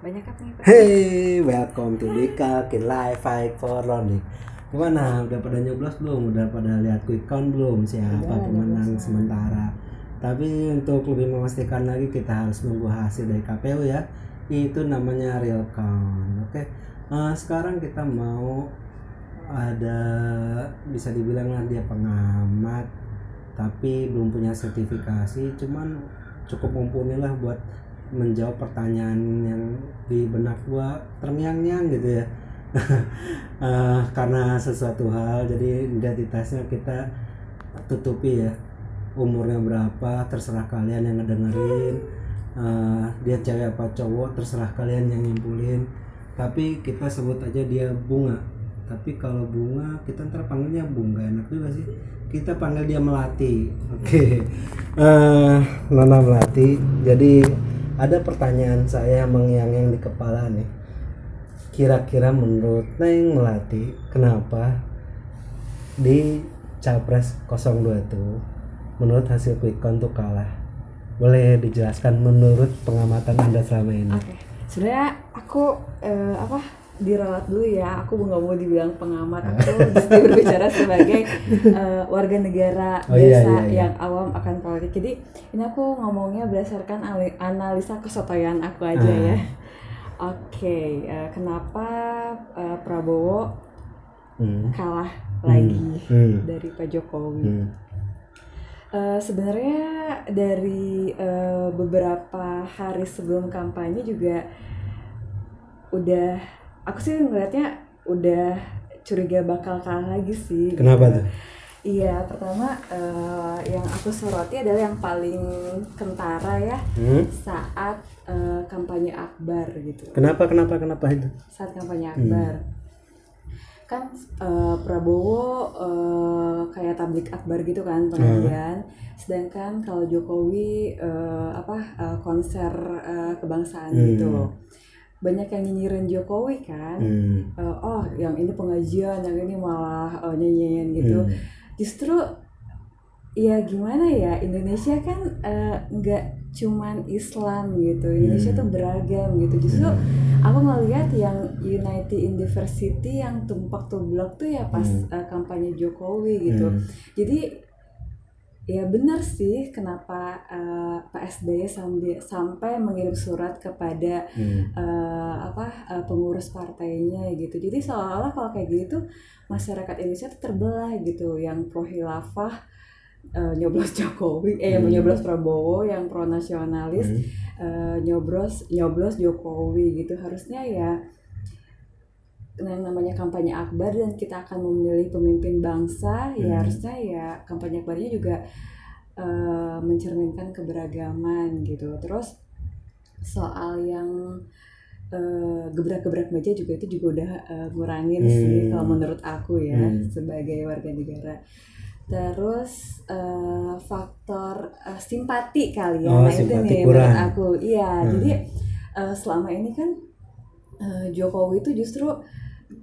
banyak apa nih? Hey, welcome to Dika Kin Live Fight for Learning. Gimana? Udah pada nyoblos belum? Udah pada lihat quick count belum? Siapa Udah, pemenang sementara? Tapi untuk lebih memastikan lagi kita harus nunggu hasil dari KPU ya. Itu namanya real count. Oke. Eh, sekarang kita mau ada bisa dibilang lah dia pengamat tapi belum punya sertifikasi cuman cukup mumpuni lah buat menjawab pertanyaan yang di benak gua terngiang-ngiang gitu ya. Eh, karena sesuatu hal jadi identitasnya kita tutupi ya. Umurnya berapa terserah kalian yang ngedengerin. Eh, dia cewek apa cowok terserah kalian yang nyimpulin. Tapi kita sebut aja dia bunga. Tapi kalau bunga kita ntar panggilnya bunga. Enak juga sih. Kita panggil dia melati. Oke. Eh, nona melati. Jadi ada pertanyaan saya mengiang-yang di kepala nih. Kira-kira menurut Neng Melati kenapa di Capres 02 itu menurut hasil quick count tuh kalah? Boleh dijelaskan menurut pengamatan anda selama ini? Oke, sebenarnya aku eh, apa diralat dulu ya. Aku nggak mau dibilang pengamat. Aku di sini berbicara sebagai eh, warga negara Oh, iya, biasa iya, iya. yang awam akan politik. Jadi ini aku ngomongnya berdasarkan ali- analisa kesotoyan aku aja Ah. ya. Oke, eh, kenapa eh, Prabowo Hmm. kalah lagi Hmm. dari Pak Jokowi? Hmm. Eh, sebenarnya dari eh, beberapa hari sebelum kampanye juga udah aku sih ngeliatnya udah curiga bakal kalah lagi sih. Kenapa gitu. tuh? Iya, pertama eh, yang aku soroti adalah yang paling kentara ya Hmm? saat eh, kampanye akbar gitu. Kenapa kenapa kenapa itu? Saat kampanye akbar. Kan eh, Prabowo eh, kayak tablik akbar gitu kan pengajian. Sedangkan kalau Jokowi eh, apa eh, konser eh, kebangsaan Hmm. gitu. Banyak yang nyinyirin Jokowi kan. Hmm. Eh, oh, yang ini pengajian, yang ini malah eh, nyanyian gitu. Hmm. Justru ya gimana ya Indonesia kan eh, nggak cuman Islam gitu. Indonesia Hmm. tuh beragam gitu. Justru aku ngeliat yang Unity in Diversity yang tumpak tublak tuh ya pas Hmm. eh, kampanye Jokowi gitu. Hmm. Jadi ya benar sih kenapa eh, Pak SBY sampai sampai mengirim surat kepada Hmm. eh, apa eh, pengurus partainya gitu. Jadi seolah-olah kalau kayak gitu masyarakat Indonesia tuh terbelah gitu. Yang pro hilafah eh, nyoblos Jokowi, eh yang Hmm. nyoblos Prabowo, yang pro nasionalis Hmm. eh, nyoblos nyoblos Jokowi gitu. Harusnya ya yang namanya kampanye akbar dan kita akan memilih pemimpin bangsa ya Hmm. harusnya ya kampanye akbarnya juga eh, mencerminkan keberagaman gitu terus soal yang eh, gebrak-gebrak meja juga itu juga udah eh, ngurangin sih Hmm. kalau menurut aku ya Hmm. sebagai warga negara terus eh, faktor eh, simpati kali ya Oh, nah itu nih kurang. menurut aku iya Hmm. jadi eh, selama ini kan Jokowi itu justru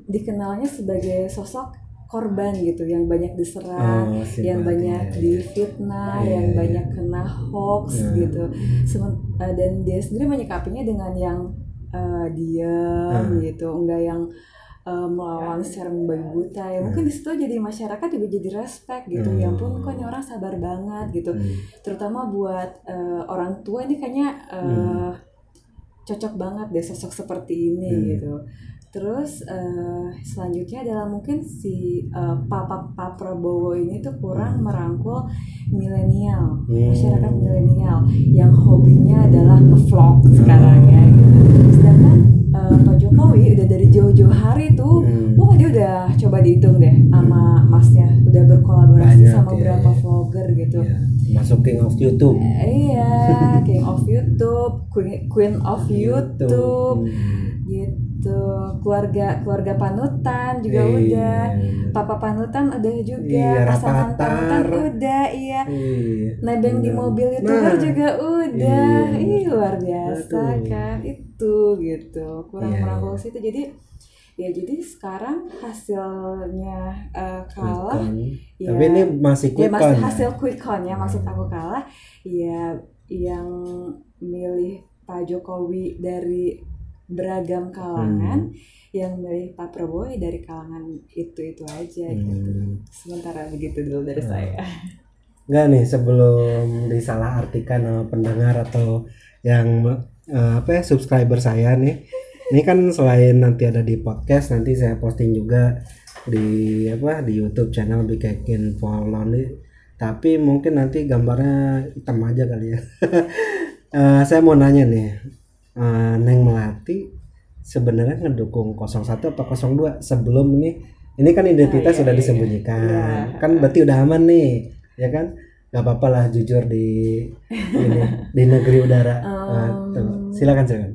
dikenalnya sebagai sosok korban gitu yang banyak diserang Oh, yang banyak ya, difitnah, Iya, yang iya. banyak kena hoax Hmm. gitu. Semen- eh, dan dia sendiri menyikapinya dengan yang eh, diam Hmm. gitu, enggak yang eh, melawan secara membabi buta. Ya mungkin di situ jadi masyarakat juga jadi respect gitu. Hmm. Ya ampun kok ini orang sabar banget gitu. Hmm. Terutama buat eh, orang tua ini kayaknya Hmm. Cocok banget deh sosok seperti ini Hmm. gitu. Terus eh, selanjutnya adalah mungkin si eh, Papa Pak Prabowo ini tuh kurang merangkul milenial, Hmm. masyarakat milenial yang hobinya adalah ngevlog sekarang ya. King of YouTube. Iya, King of YouTube, Queen, Queen of YouTube, Hmm. gitu. Keluarga keluarga panutan juga Iya. udah. Papa panutan udah juga. Iya, Pasangan panutan udah, iya. Iya. Nebeng di mobil youtuber Nah, juga udah. Iya. Ih, luar biasa Aduh. kan. Itu gitu. Kurang Iya, iya. situ. Jadi ya jadi sekarang hasilnya eh, kalah ya, Tapi ini masih ya quick masih ya? hasil quick count ya maksud Hmm. aku kalah ya yang milih Pak Jokowi dari beragam kalangan yang milih Pak Prabowo ya dari kalangan itu itu aja gitu Hmm. sementara begitu dulu dari Hmm. saya Enggak nih sebelum disalahartikan sama pendengar atau yang eh, apa ya subscriber saya nih. Ini kan selain nanti ada di podcast, nanti saya posting juga di apa di YouTube channel Bikekin Lonely. Tapi mungkin nanti gambarnya hitam aja kali ya. Eh, saya mau nanya nih, eh, Neng Melati sebenarnya ngedukung 01 apa 02 sebelum ini ini kan identitas Ah, iya, sudah iya, disembunyikan iya. kan berarti udah aman nih ya kan nggak apa-apa lah jujur di ini, di negeri udara Um, tuh. silakan silakan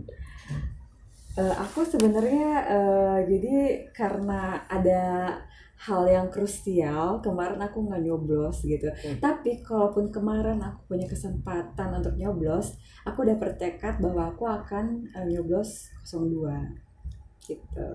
Eh, aku sebenarnya eh, jadi karena ada hal yang krusial kemarin aku nggak nyoblos gitu. Hmm. tapi kalaupun kemarin aku punya kesempatan untuk nyoblos aku udah bertekad bahwa aku akan eh, nyoblos 02 gitu.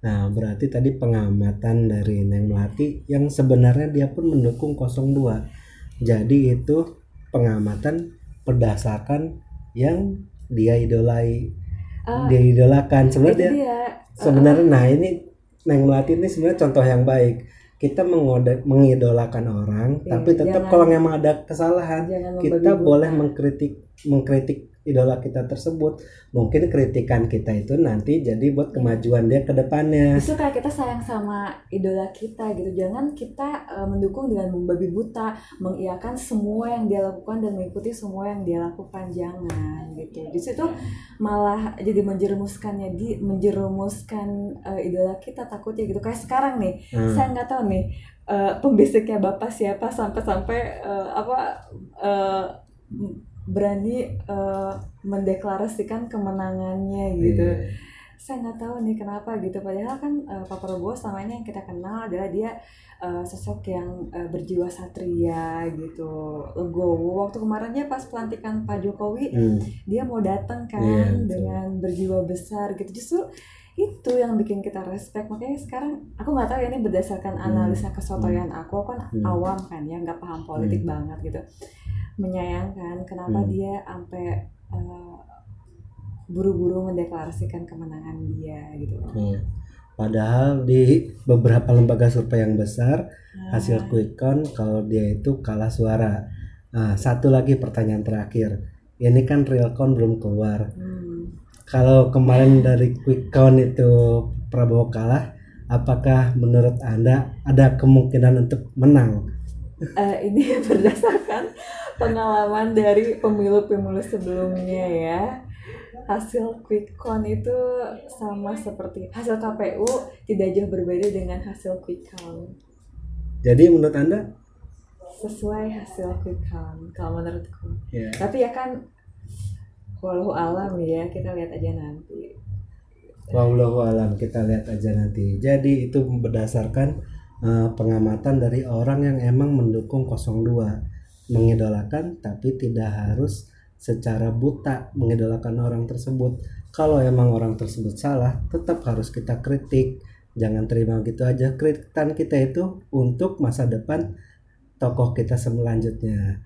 Nah berarti tadi pengamatan dari Neng Melati yang sebenarnya dia pun mendukung 02 jadi itu pengamatan berdasarkan yang dia idolai Ah, dia idolakan. Sebenarnya dia sebenarnya nah ini Neng Melati ini sebenarnya contoh yang baik. Kita mengode, mengidolakan orang Iya, tapi tetap jangan- kalau memang ada kesalahan kita boleh mengkritik mengkritik idola kita tersebut mungkin kritikan kita itu nanti jadi buat kemajuan dia ke depannya Justru kayak kita sayang sama idola kita gitu. Jangan kita eh, mendukung dengan membabi buta, mengiyakan semua yang dia lakukan dan mengikuti semua yang dia lakukan. Jangan gitu. Justru itu malah jadi menjerumuskannya di menjerumuskan eh, idola kita takutnya gitu. Kayak sekarang nih, Hmm. saya nggak tahu nih eh, pembisiknya bapak siapa sampai-sampai eh, apa eh, berani eh, mendeklarasikan kemenangannya gitu Iya. saya nggak tahu nih kenapa gitu padahal kan eh, Pak Prabowo selama ini yang kita kenal adalah dia eh, sosok yang eh, berjiwa satria gitu legowo waktu kemarinnya pas pelantikan Pak Jokowi Hmm. dia mau datang kan Iya, betul. dengan berjiwa besar gitu justru itu yang bikin kita respect makanya sekarang aku nggak tahu ya ini berdasarkan Hmm. analisa kesotoyan aku aku kan Hmm. awam kan ya nggak paham politik Hmm. banget gitu menyayangkan kenapa Hmm. dia sampai eh, buru-buru mendeklarasikan kemenangan dia gitu. Iya. Padahal di beberapa lembaga survei yang besar Nah, hasil quick count kalau dia itu kalah suara. Nah, satu lagi pertanyaan terakhir. Ini kan real count belum keluar. hmm. Kalau kemarin dari quick count itu Prabowo kalah, apakah menurut Anda ada kemungkinan untuk menang? Eh, ini berdasarkan pengalaman dari pemilu-pemilu sebelumnya ya hasil quick count itu sama seperti hasil KPU tidak jauh berbeda dengan hasil quick count Jadi menurut Anda? sesuai hasil quick count kalau menurutku Ya. tapi ya kan walau alam ya kita lihat aja nanti Wallahu alam kita lihat aja nanti. Jadi itu berdasarkan eh, pengamatan dari orang yang emang mendukung 02, mengidolakan tapi tidak harus secara buta mengidolakan orang tersebut. Kalau emang orang tersebut salah, tetap harus kita kritik. Jangan terima gitu aja. Kritikan kita itu untuk masa depan tokoh kita selanjutnya.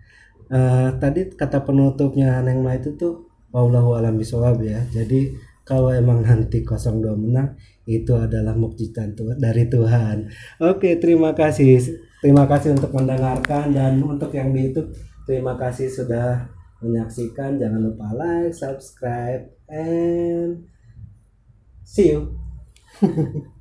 Eh, tadi kata penutupnya Neng Ma itu tuh wallahu alam bisawab ya. Jadi kalau emang nanti 02 menang itu adalah mukjizat dari Tuhan. Oke, terima kasih. Terima kasih untuk mendengarkan dan untuk yang di YouTube terima kasih sudah menyaksikan. Jangan lupa like, subscribe and see you.